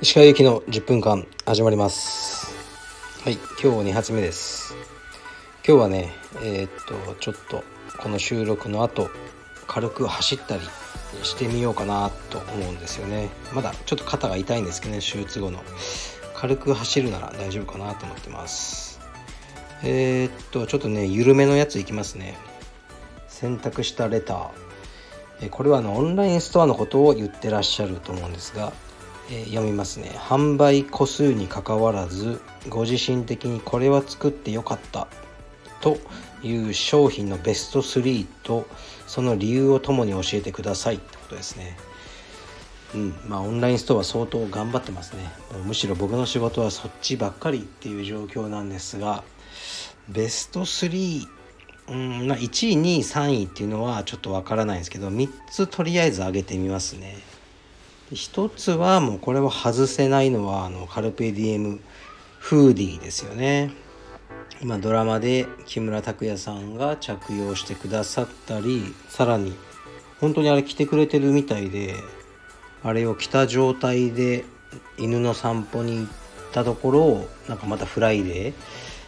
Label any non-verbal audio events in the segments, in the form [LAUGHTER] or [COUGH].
石川由紀の10分間始まります。はい今日2発目です。今日はねえー、っとちょっとこの収録の後軽く走ったりしてみようかなと思うんですよね。まだちょっと肩が痛いんですけどね手術後の。軽く走るなら大丈夫かなと思ってます。えー、っとちょっとね緩めのやついきますね。選択したレター。これはあのオンラインストアのことを言ってらっしゃると思うんですが、え、読みますね。販売個数にかかわらずご自身的にこれは作ってよかった。という商品のベスト3とその理由をともに教えてください。ってことですね。うん。まあオンラインストア相当頑張ってますね。むしろ僕の仕事はそっちばっかりっていう状況なんですがベスト3うんまあ、1位2位3位っていうのはちょっとわからないんですけど3つとりあえず上げてみますね。1つはもうこれは外せないのはあのカルペディエムフーディーですよね。今ドラマで木村拓哉さんが着用してくださったりさらに本当にあれ着てくれてるみたいであれを着た状態で犬の散歩に行ったところをなんかまたフライデー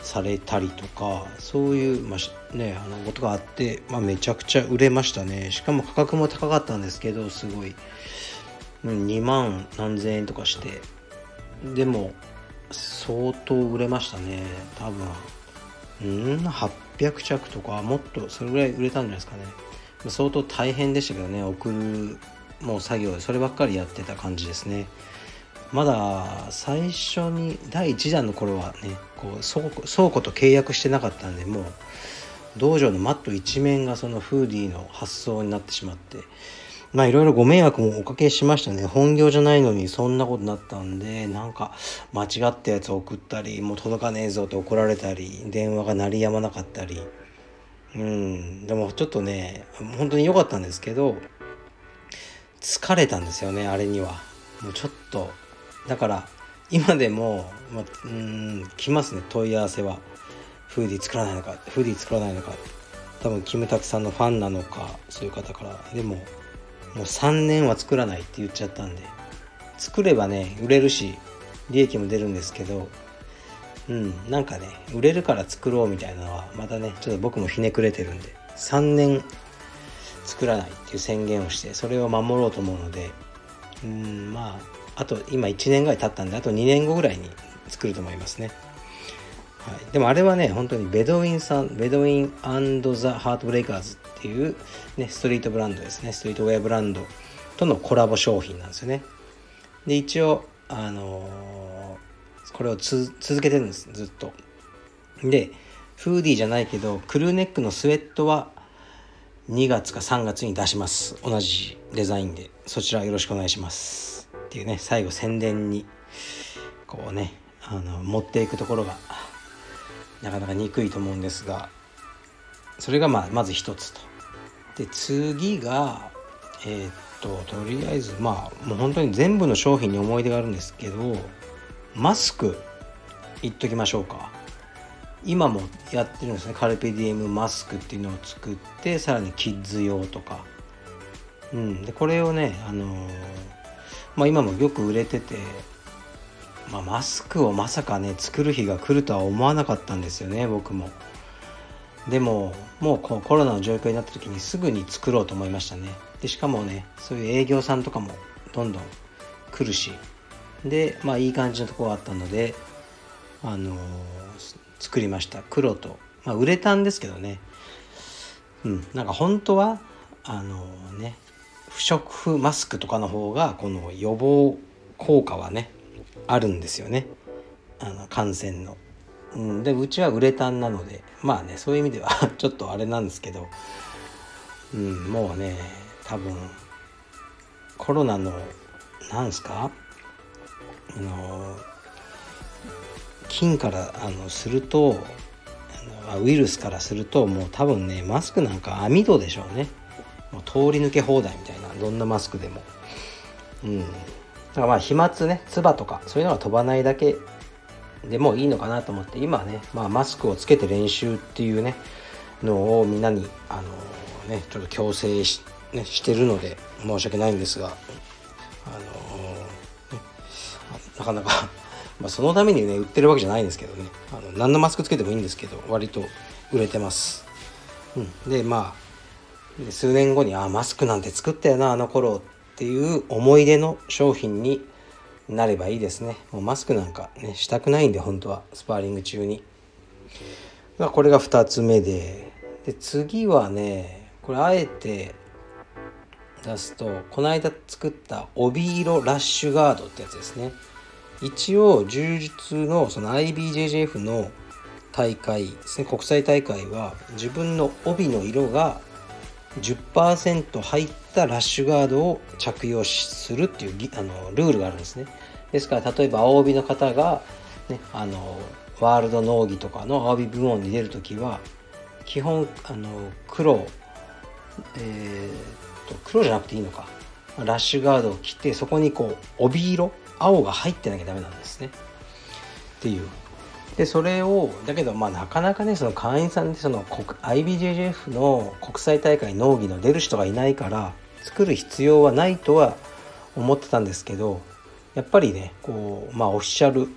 されたりとかそういう、まあ、ね、あのことがあって、まあ、めちゃくちゃ売れましたね。しかも価格も高かったんですけどすごい。2万何千円とかしてでも相当売れましたね。多分。うん？800着とかもっとそれぐらい売れたんじゃないですかね。相当大変でしたけどね。送るもう作業でそればっかりやってた感じですね。まだ最初に第1弾の頃はねこう倉庫倉庫と契約してなかったんでもう道場のマット一面がそのフーディーの発送になってしまってまあいろいろご迷惑もおかけしましたね。本業じゃないのにそんなことになったんでなんか間違ったやつ送ったりもう届かねえぞって怒られたり電話が鳴りやまなかったり。うんでもちょっとね本当に良かったんですけど疲れたんですよねあれには。もうちょっとだから今でも、まあ、うん来ますね。問い合わせは。フーディー作らないのか。フーディー作らないのか。多分キムタクさんのファンなのかそういう方から。でももう3年は作らないって言っちゃったんで。作ればね売れるし利益も出るんですけど。うんなんかね売れるから作ろうみたいなのはまたねちょっと僕もひねくれてるんで。3年作らないっていう宣言をしてそれを守ろうと思うので。うんまああと今1年ぐらい経ったんであと2年後ぐらいに作ると思いますね、はい、でもあれはね本当にベドウィンさんベドウィンザ・ハートブレイカーズっていう、ね、ストリートブランドですね。ストリートウェアブランドとのコラボ商品なんですよね。で一応あのー、これを続けてるんですずっと。でフーディーじゃないけどクルーネックのスウェットは2月か3月に出します。同じデザインで。そちらよろしくお願いします。っていうね最後宣伝にこうねあの持っていくところがなかなか憎いと思うんですがそれがまあまず一つと。で次がえー、っととりあえずまあもう本当に全部の商品に思い出があるんですけどマスク言っときましょうか。今もやってるんですね。カルペディエムマスクっていうのを作ってさらにキッズ用とか。うん。でこれをねあのーまあ、今もよく売れてて、まあ、マスクをまさかね作る日が来るとは思わなかったんですよね僕も。でももうコロナの状況になった時にすぐに作ろうと思いましたね。でしかもねそういう営業さんとかもどんどん来るし。でまあいい感じのとこがあったのであのー、作りました。黒と。まあ売れたんですけどね。うんなんか本当はあのー、ね不織布マスクとかの方がこの予防効果はねあるんですよね。あの感染の。うん、でうちはウレタンなのでまあねそういう意味では [LAUGHS] ちょっとあれなんですけど、うん、もうね多分コロナのなんすか？あの菌からあのするとあのウイルスからするともう多分ねマスクなんか網戸でしょうね。もう通り抜け放題みたいな。どんなマスクでも。うん。だからまあ飛沫ね唾とかそういうのが飛ばないだけでもいいのかなと思って今ね、まあ、マスクをつけて練習っていうねのをみんなにあのねちょっと強制し,、ね、してるので申し訳ないんですがあのー、ね、なかなか [LAUGHS] まあそのためにね売ってるわけじゃないんですけどね。あの何のマスクつけてもいいんですけど割と売れてます、うん、でまあ数年後にあマスクなんて作ったよなあの頃っていう思い出の商品になればいいですね。もうマスクなんかねしたくないんで本当は。スパーリング中に。これが2つ目で。で次はねこれあえて出すとこの間作った帯色ラッシュガードってやつですね。一応柔術のその IBJJF の大会ですね。国際大会は自分の帯の色が10%入ったラッシュガードを着用するっていうあのルールがあるんですね。ですから例えば青帯の方が、ね、あのワールド農技とかの青帯部門に出る時は基本あの黒えー、と黒じゃなくていいのか。ラッシュガードを着てそこにこう帯色青が入ってなきゃダメなんですね。っていう。でそれをだけどまあなかなかねその会員さんでその IBJJF の国際大会農技の出る人がいないから作る必要はないとは思ってたんですけどやっぱりねこうまあオフィシャル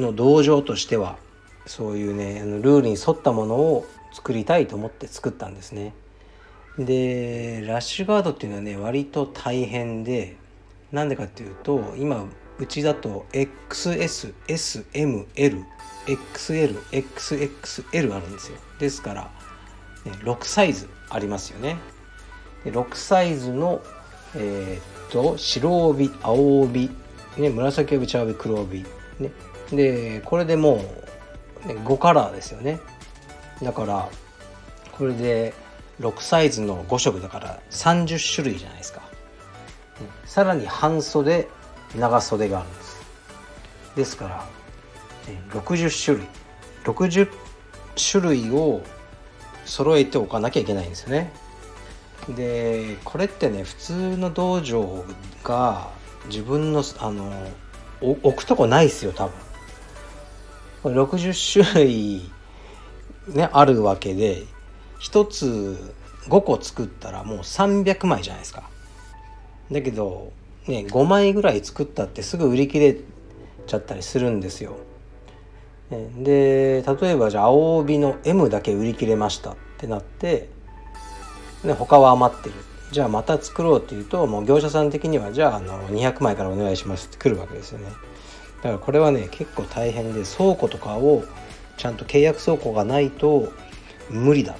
の道場としてはそういうねあのルールに沿ったものを作りたいと思って作ったんですね。でラッシュガードっていうのはね割と大変でなんでかっていうと今うちだと XSSMLXLXXL あるんですよ。ですから、ね、6サイズありますよね。で6サイズのえー、っと白帯青帯、ね、紫帯茶帯黒帯、ね、でこれでもう、ね、5カラーですよね。だからこれで6サイズの5色だから30種類じゃないですか、さらに半袖長袖があるんです。ですから、60種類。60種類を揃えておかなきゃいけないんですよね。でこれってね普通の道場が自分のあの置くとこないですよ多分。60種類ねあるわけで1つ5個作ったらもう300枚じゃないですか。だけどね5枚ぐらい作ったってすぐ売り切れちゃったりするんですよ。で例えばじゃあ青帯の M だけ売り切れましたってなってで他は余ってる。じゃあまた作ろうっていうともう業者さん的にはじゃああの200枚からお願いしますって来るわけですよね。だからこれはね結構大変で倉庫とかをちゃんと契約倉庫がないと無理だっ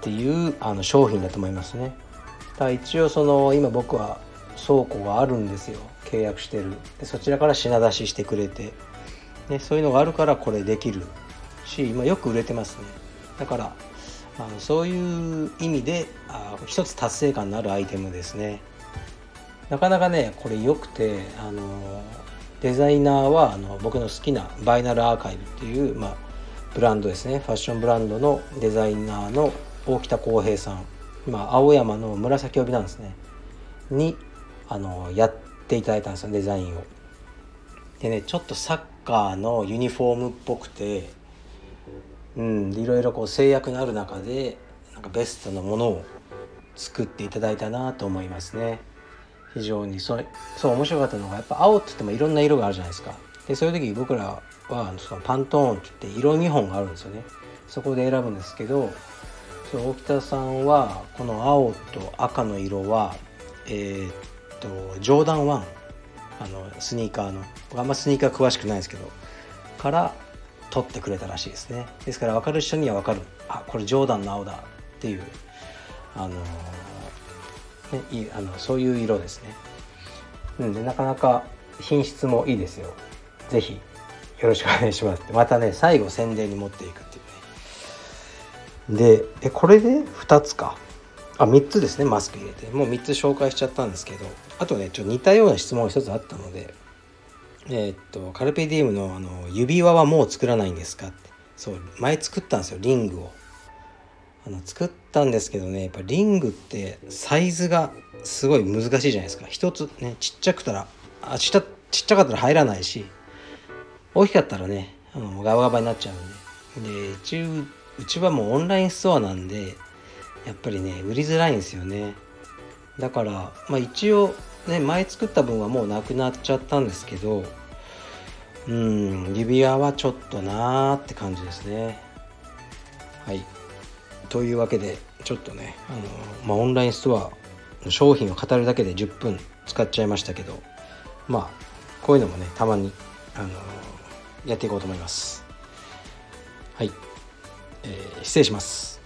ていうあの商品だと思いますね。だ一応その今僕は倉庫があるんですよ。契約してる。でそちらから品出ししてくれて、ね、そういうのがあるからこれできるし今よく売れてますね。だからあのそういう意味であ一つ達成感のあるアイテムですね。なかなかねこれ良くてあのデザイナーはあの僕の好きなバイナルアーカイブっていう、まあ、ブランドですね。ファッションブランドのデザイナーの大北康平さん。今青山の紫帯なんですね。にあのやっていただいたんですよデザインを。でねちょっとサッカーのユニフォームっぽくてうんいろいろこう制約のある中でなんかベストのものを作っていただいたなと思いますね。非常に。そそう面白かったのがやっぱ青って言ってもいろんな色があるじゃないですか。でそういう時僕らはそのパントーンって言って色見本があるんですよね。そこで選ぶんですけどそう大北さんはこの青と赤の色はえー、っとジョーダン1あのスニーカーの。あんまスニーカー詳しくないですけど。から取ってくれたらしいですね。ですから分かる人には分かる。あこれジョーダンの青だ。っていうあの、ね、いあのそういう色ですね。うんでなかなか品質もいいですよ。是非よろしくお願いしますまたね最後宣伝に持っていくっていうね。でえこれで2つか。あ3つですねマスク入れて。もう3つ紹介しちゃったんですけど。あとねちょっと似たような質問が1つあったので。えー、っとカルペディウムのあの指輪はもう作らないんですかって。そう前作ったんですよリングを。あの作ったんですけどねやっぱリングってサイズがすごい難しいじゃないですか。一つねちっちゃくたらあちっちっちゃかったら入らないし大きかったらねあのガバガバになっちゃうんで。で一応うちはもうオンラインストアなんでやっぱりね売りづらいんですよね。だから、まあ、一応ね前作った分はもうなくなっちゃったんですけどうん指輪はちょっとなーって感じですね。はい。というわけでちょっとねあの、まあ、オンラインストアの商品を語るだけで10分使っちゃいましたけどまあこういうのもねたまにあのやっていこうと思います。はい、えー、失礼します。